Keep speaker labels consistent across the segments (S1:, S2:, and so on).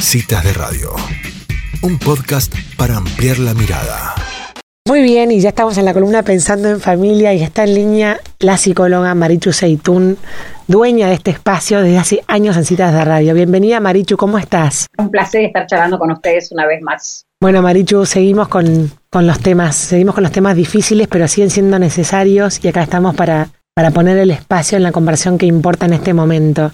S1: Citas de Radio, un podcast para ampliar la mirada.
S2: Muy bien, y ya estamos en la columna Pensando en Familia y está en línea la psicóloga Marichu Seitún, dueña de este espacio desde hace años en Citas de Radio. Bienvenida Marichu, ¿cómo estás?
S3: Un placer estar charlando con ustedes una vez más.
S2: Bueno Marichu, seguimos con, con los temas, seguimos con los temas difíciles, pero siguen siendo necesarios y acá estamos para, para poner el espacio en la conversación que importa en este momento.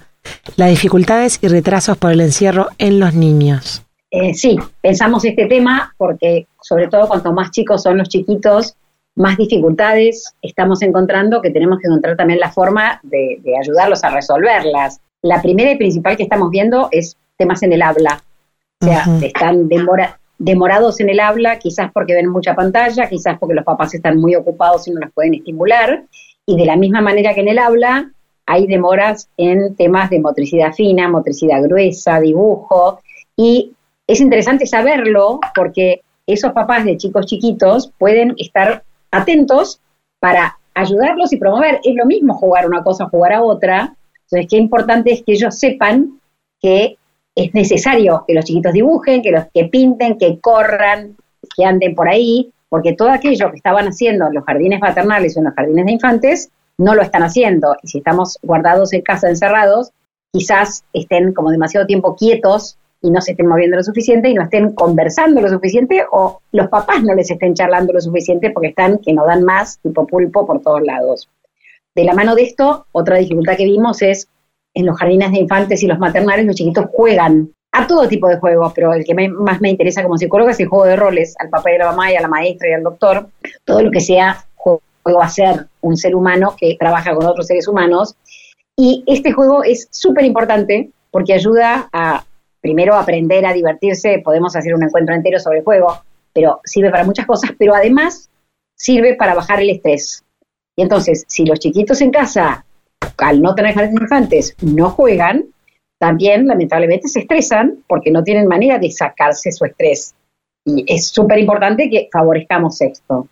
S2: Las dificultades y retrasos por el encierro en los niños.
S3: Eh, sí, pensamos este tema porque sobre todo cuanto más chicos son los chiquitos, más dificultades estamos encontrando que tenemos que encontrar también la forma de, ayudarlos a resolverlas. La primera y principal que estamos viendo es temas en el habla. O sea, están demorados en el habla, quizás porque ven mucha pantalla, quizás porque los papás están muy ocupados y no los pueden estimular. Y de la misma manera que en el habla, hay demoras en temas de motricidad fina, motricidad gruesa, dibujo. Y es interesante saberlo porque esos papás de chicos chiquitos pueden estar atentos para ayudarlos y promover. Es lo mismo jugar una cosa, jugar a otra. Entonces, qué importante es que ellos sepan que es necesario que los chiquitos dibujen, que los que pinten, que corran, que anden por ahí, porque todo aquello que estaban haciendo en los jardines maternales o en los jardines de infantes no lo están haciendo. Y si estamos guardados en casa, encerrados, quizás estén como demasiado tiempo quietos y no se estén moviendo lo suficiente y no estén conversando lo suficiente o los papás no les estén charlando lo suficiente porque están que no dan más, tipo pulpo por todos lados. De la mano de esto, otra dificultad que vimos es en los jardines de infantes y los maternales, los chiquitos juegan a todo tipo de juegos, pero el que más me interesa como psicóloga es el juego de roles, al papá a la mamá y a la maestra y al doctor, todo lo que sea juego a ser un ser humano que trabaja con otros seres humanos. Y este juego es súper importante porque ayuda a primero aprender a divertirse, podemos hacer un encuentro entero sobre el juego, pero sirve para muchas cosas, pero además sirve para bajar el estrés. Y entonces, si los chiquitos en casa, al no tener jardines infantes, no juegan, también lamentablemente se estresan porque no tienen manera de sacarse su estrés. Y es súper importante que favorezcamos esto.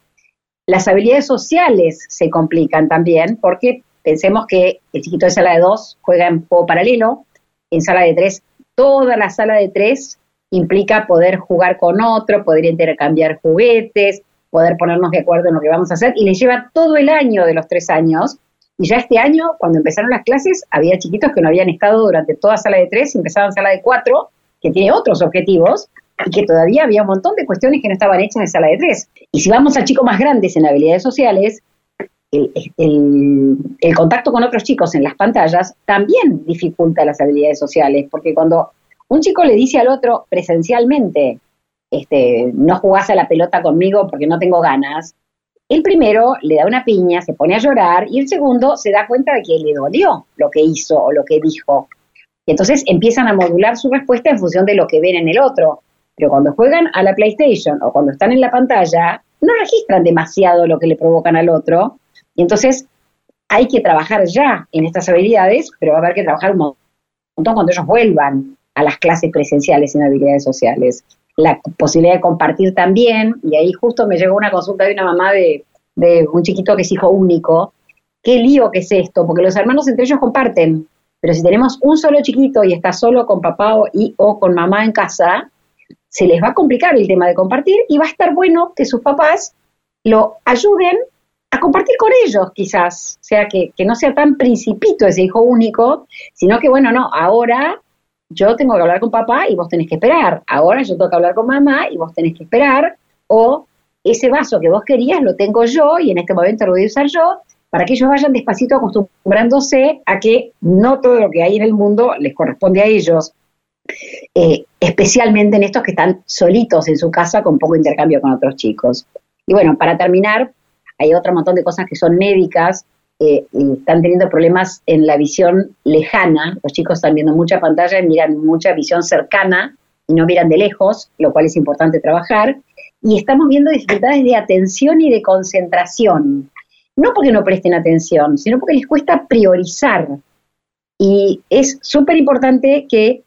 S3: Las habilidades sociales se complican también porque pensemos que el chiquito de sala de dos juega en juego paralelo, en sala de tres toda la sala de tres implica poder jugar con otro, poder intercambiar juguetes, poder ponernos de acuerdo en lo que vamos a hacer, y le lleva todo el año de los tres años. Y ya este año, cuando empezaron las clases, había chiquitos que no habían estado durante toda sala de tres, empezaban sala de cuatro, que tiene otros objetivos, y que todavía había un montón de cuestiones que no estaban hechas en sala de tres. Y si vamos a chicos más grandes en habilidades sociales, el, contacto con otros chicos en las pantallas también dificulta las habilidades sociales, porque cuando un chico le dice al otro presencialmente, este, no jugás a la pelota conmigo porque no tengo ganas, el primero le da una piña, se pone a llorar, y el segundo se da cuenta de que le dolió lo que hizo o lo que dijo. Y entonces empiezan a modular su respuesta en función de lo que ven en el otro. Pero cuando juegan a la PlayStation o cuando están en la pantalla, no registran demasiado lo que le provocan al otro y entonces hay que trabajar ya en estas habilidades, pero va a haber que trabajar un montón cuando ellos vuelvan a las clases presenciales en habilidades sociales. La posibilidad de compartir también, y ahí justo me llegó una consulta de una mamá de, un chiquito que es hijo único. Qué lío que es esto, porque los hermanos entre ellos comparten, pero si tenemos un solo chiquito y está solo con papá o, y, o con mamá en casa, se les va a complicar el tema de compartir y va a estar bueno que sus papás lo ayuden a compartir con ellos quizás, o sea, que, no sea tan principito ese hijo único, sino que bueno, no, ahora yo tengo que hablar con papá y vos tenés que esperar, ahora yo tengo que hablar con mamá y vos tenés que esperar, o ese vaso que vos querías lo tengo yo y en este momento lo voy a usar yo, para que ellos vayan despacito acostumbrándose a que no todo lo que hay en el mundo les corresponde a ellos, eh, especialmente en estos que están solitos en su casa con poco intercambio con otros chicos. Y bueno, para terminar, hay otro montón de cosas que son médicas, eh, y están teniendo problemas en la visión lejana, los chicos están viendo mucha pantalla y miran mucha visión cercana y no miran de lejos, lo cual es importante trabajar, y estamos viendo dificultades de atención y de concentración, no porque no presten atención, sino porque les cuesta priorizar. Y es súper importante que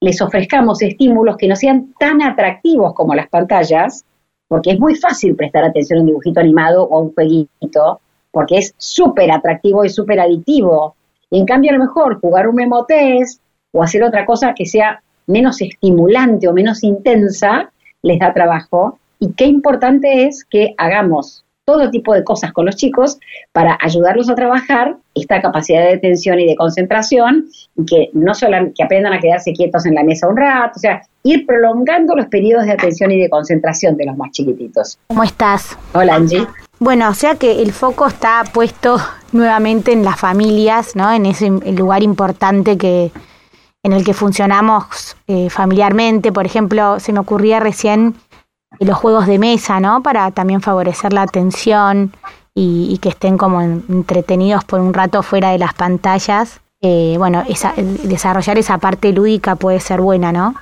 S3: les ofrezcamos estímulos que no sean tan atractivos como las pantallas, porque es muy fácil prestar atención a un dibujito animado o a un jueguito, porque es súper atractivo y súper aditivo. Y en cambio, a lo mejor jugar un memotest o hacer otra cosa que sea menos estimulante o menos intensa, les da trabajo. Y qué importante es que hagamos todo tipo de cosas con los chicos para ayudarlos a trabajar esta capacidad de atención y de concentración y que no solo que aprendan a quedarse quietos en la mesa un rato, o sea, ir prolongando los periodos de atención y de concentración de los más chiquititos.
S4: ¿Cómo estás?
S3: Hola Angie.
S4: Bueno, o sea que el foco está puesto nuevamente en las familias, ¿no? En ese lugar importante que en el que funcionamos eh, familiarmente. Por ejemplo, se me ocurría recién los juegos de mesa, ¿no? Para también favorecer la atención y, que estén como entretenidos por un rato fuera de las pantallas. Eh, bueno, esa, desarrollar esa parte lúdica puede ser buena, ¿no?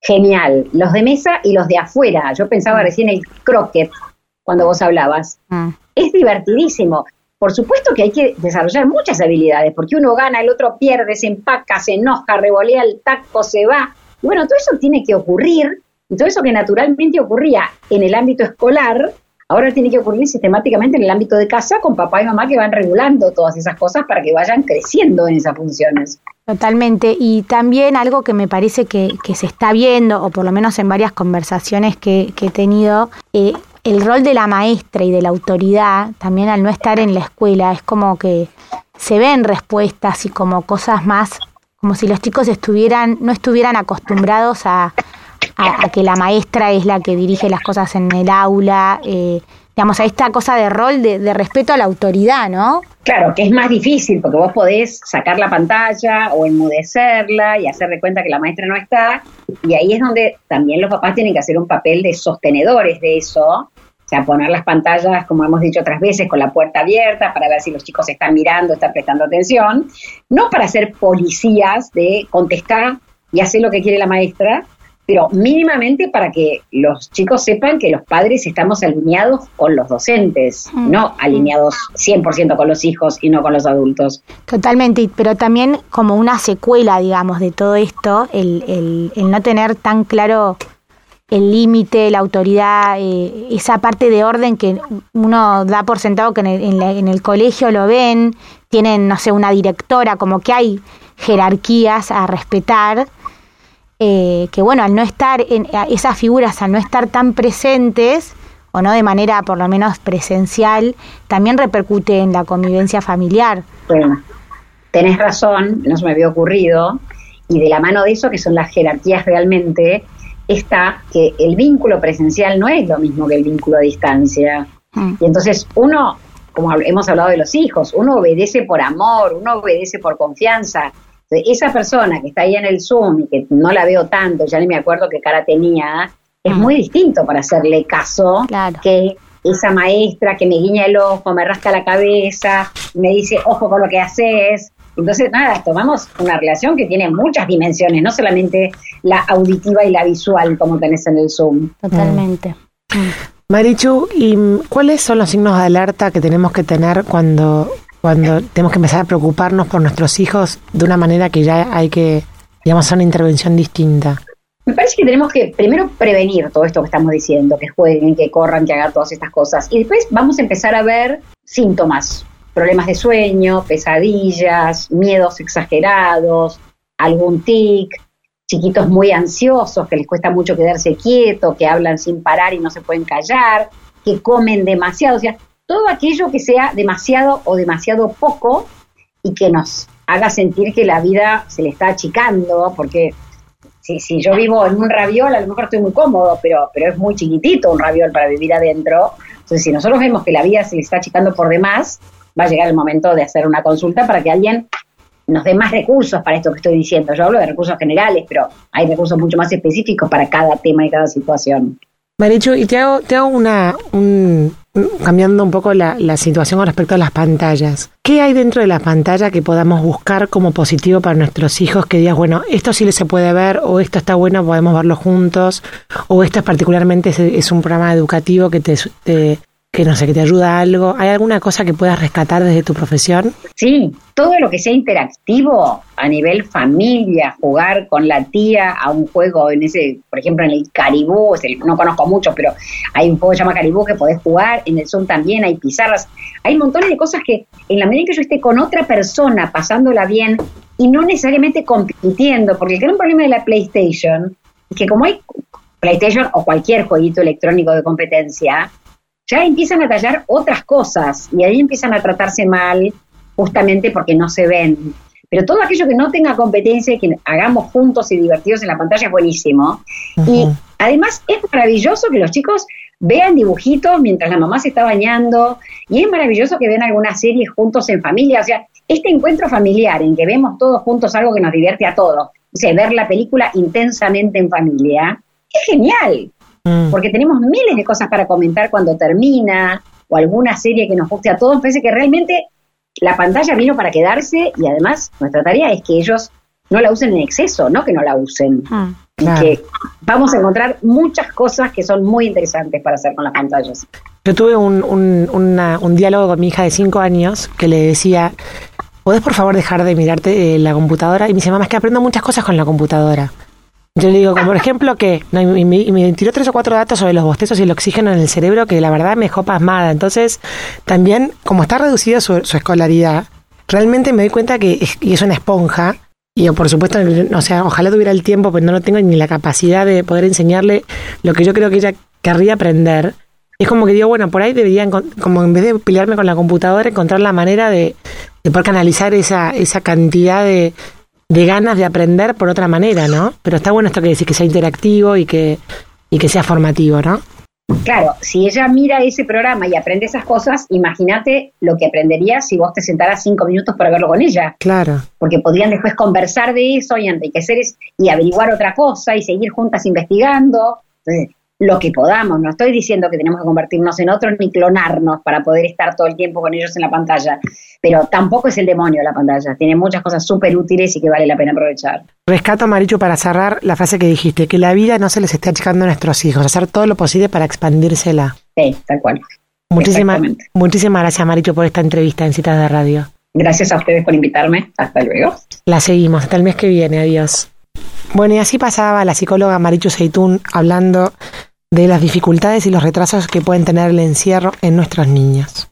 S3: Genial. Los de mesa y los de afuera. Yo pensaba mm. recién el croquet cuando vos hablabas. Mm. Es divertidísimo. Por supuesto que hay que desarrollar muchas habilidades, porque uno gana, el otro pierde, se empaca, se enoja, revolea el taco, se va. Y bueno, todo eso tiene que ocurrir y todo eso que naturalmente ocurría en el ámbito escolar, ahora tiene que ocurrir sistemáticamente en el ámbito de casa con papá y mamá que van regulando todas esas cosas para que vayan creciendo en esas funciones.
S4: Totalmente. Y también algo que me parece que, se está viendo, o por lo menos en varias conversaciones que, he tenido, eh, el rol de la maestra y de la autoridad, también al no estar en la escuela, es como que se ven respuestas y como cosas más, como si los chicos estuvieran, no estuvieran acostumbrados a, a, que la maestra es la que dirige las cosas en el aula, eh, digamos, a esta cosa de rol de, respeto a la autoridad, ¿no?
S3: Claro, que es más difícil porque vos podés sacar la pantalla o enmudecerla y hacer de cuenta que la maestra no está, y ahí es donde también los papás tienen que hacer un papel de sostenedores de eso, o sea, poner las pantallas, como hemos dicho otras veces, con la puerta abierta para ver si los chicos están mirando, están prestando atención, no para ser policías de contestar y hacer lo que quiere la maestra, pero mínimamente para que los chicos sepan que los padres estamos alineados con los docentes, mm. no alineados 100% con los hijos y no con los adultos.
S4: Totalmente, pero también como una secuela, digamos, de todo esto, el, el, el no tener tan claro el límite, la autoridad, eh, esa parte de orden que uno da por sentado que en el, en el colegio lo ven, tienen, no sé, una directora, como que hay jerarquías a respetar eh, que bueno, al no estar en esas figuras, al no estar tan presentes, o no de manera por lo menos presencial, también repercute en la convivencia familiar.
S3: Bueno, tenés razón, no se me había ocurrido, y de la mano de eso, que son las jerarquías realmente, está que el vínculo presencial no es lo mismo que el vínculo a distancia. Mm. Y entonces uno, como hemos hablado de los hijos, uno obedece por amor, uno obedece por confianza, esa persona que está ahí en el Zoom y que no la veo tanto, ya ni me acuerdo qué cara tenía, es mm. muy distinto para hacerle caso que esa maestra que me guiña el ojo, me rasca la cabeza, me dice, ojo con lo que haces. Entonces, nada, tomamos una relación que tiene muchas dimensiones, no solamente la auditiva y la visual como tenés en el Zoom.
S4: Totalmente.
S2: Mm. Marichu, ¿y cuáles son los signos de alerta que tenemos que tener cuando cuando tenemos que empezar a preocuparnos por nuestros hijos de una manera que ya hay que, digamos, hacer una intervención distinta?
S3: Me parece que tenemos que primero prevenir todo esto que estamos diciendo, que jueguen, que corran, que hagan todas estas cosas. Y después vamos a empezar a ver síntomas, problemas de sueño, pesadillas, miedos exagerados, algún tic, chiquitos muy ansiosos, que les cuesta mucho quedarse quietos, que hablan sin parar y no se pueden callar, que comen demasiado. O sea, todo aquello que sea demasiado o demasiado poco y que nos haga sentir que la vida se le está achicando, porque si, si yo vivo en un raviol, a lo mejor estoy muy cómodo, pero, pero es muy chiquitito un raviol para vivir adentro. Entonces, si nosotros vemos que la vida se le está achicando por demás, va a llegar el momento de hacer una consulta para que alguien nos dé más recursos para esto que estoy diciendo. Yo hablo de recursos generales, pero hay recursos mucho más específicos para cada tema y cada situación.
S2: Marichu, y te hago, te hago una, un, cambiando un poco la, situación con respecto a las pantallas. ¿Qué hay dentro de la pantalla que podamos buscar como positivo para nuestros hijos? Que digas, bueno, esto sí se puede ver, o esto está bueno, podemos verlo juntos, o esto es particularmente es, un programa educativo que te, te, que no sé, que te ayuda algo. ¿Hay alguna cosa que puedas rescatar desde tu profesión?
S3: Sí, todo lo que sea interactivo a nivel familia, jugar con la tía a un juego, en ese, por ejemplo, en el Caribú, no conozco mucho, pero hay un juego que se llama Caribú que podés jugar, en el Zoom también hay pizarras, hay montones de cosas que en la medida que yo esté con otra persona pasándola bien y no necesariamente compitiendo, porque el gran problema de la PlayStation es que como hay PlayStation o cualquier jueguito electrónico de competencia, ya empiezan a tallar otras cosas y ahí empiezan a tratarse mal justamente porque no se ven. Pero todo aquello que no tenga competencia y que hagamos juntos y divertidos en la pantalla es buenísimo. Y además es maravilloso que los chicos vean dibujitos mientras la mamá se está bañando y es maravilloso que vean algunas series juntos en familia. O sea, este encuentro familiar en que vemos todos juntos algo que nos divierte a todos, o sea, ver la película intensamente en familia, es genial, mm. porque tenemos miles de cosas para comentar cuando termina o alguna serie que nos guste a todos. Parece que realmente la pantalla vino para quedarse y además nuestra tarea es que ellos no la usen en exceso, no que no la usen. Mm. Y que vamos a encontrar muchas cosas que son muy interesantes para hacer con las pantallas.
S2: Yo tuve un, un, diálogo con mi hija de 5 años que le decía, ¿podés por favor dejar de mirarte eh, la computadora? Y me dice, mamá, es que aprendo muchas cosas con la computadora. Yo digo, como por ejemplo, que y me, tiró tres o cuatro datos sobre los bostezos y el oxígeno en el cerebro que la verdad me dejó pasmada. Entonces, también, como está reducida su, escolaridad, realmente me doy cuenta que es, y es una esponja. Y por supuesto, o sea, ojalá tuviera el tiempo, pero no lo tengo ni la capacidad de poder enseñarle lo que yo creo que ella querría aprender. Es como que digo, bueno, por ahí debería, como en vez de pelearme con la computadora, encontrar la manera de, de poder canalizar esa, esa cantidad de, de ganas de aprender por otra manera, ¿no? Pero está bueno esto que decís, que sea interactivo y que, y que sea formativo, ¿no?
S3: Claro, si ella mira ese programa y aprende esas cosas, imagínate lo que aprendería si vos te sentaras cinco minutos para verlo con ella.
S2: Claro.
S3: Porque podrían después conversar de eso y enriquecer y averiguar otra cosa y seguir juntas investigando. Entonces, lo que podamos. No estoy diciendo que tenemos que convertirnos en otros ni clonarnos para poder estar todo el tiempo con ellos en la pantalla, pero tampoco es el demonio la pantalla. Tiene muchas cosas súper útiles y que vale la pena aprovechar.
S2: Rescato, Marichu, para cerrar la frase que dijiste, que la vida no se les está achicando a nuestros hijos, hacer todo lo posible para expandírsela.
S3: Sí, tal cual.
S2: Muchísimas, muchísimas gracias, Marichu, por esta entrevista en Citas de Radio.
S3: Gracias a ustedes por invitarme. Hasta luego.
S2: La seguimos. Hasta el mes que viene. Adiós. Bueno, y así pasaba la psicóloga Marichu Seitún hablando de las dificultades y los retrasos que pueden tener el encierro en nuestros niños.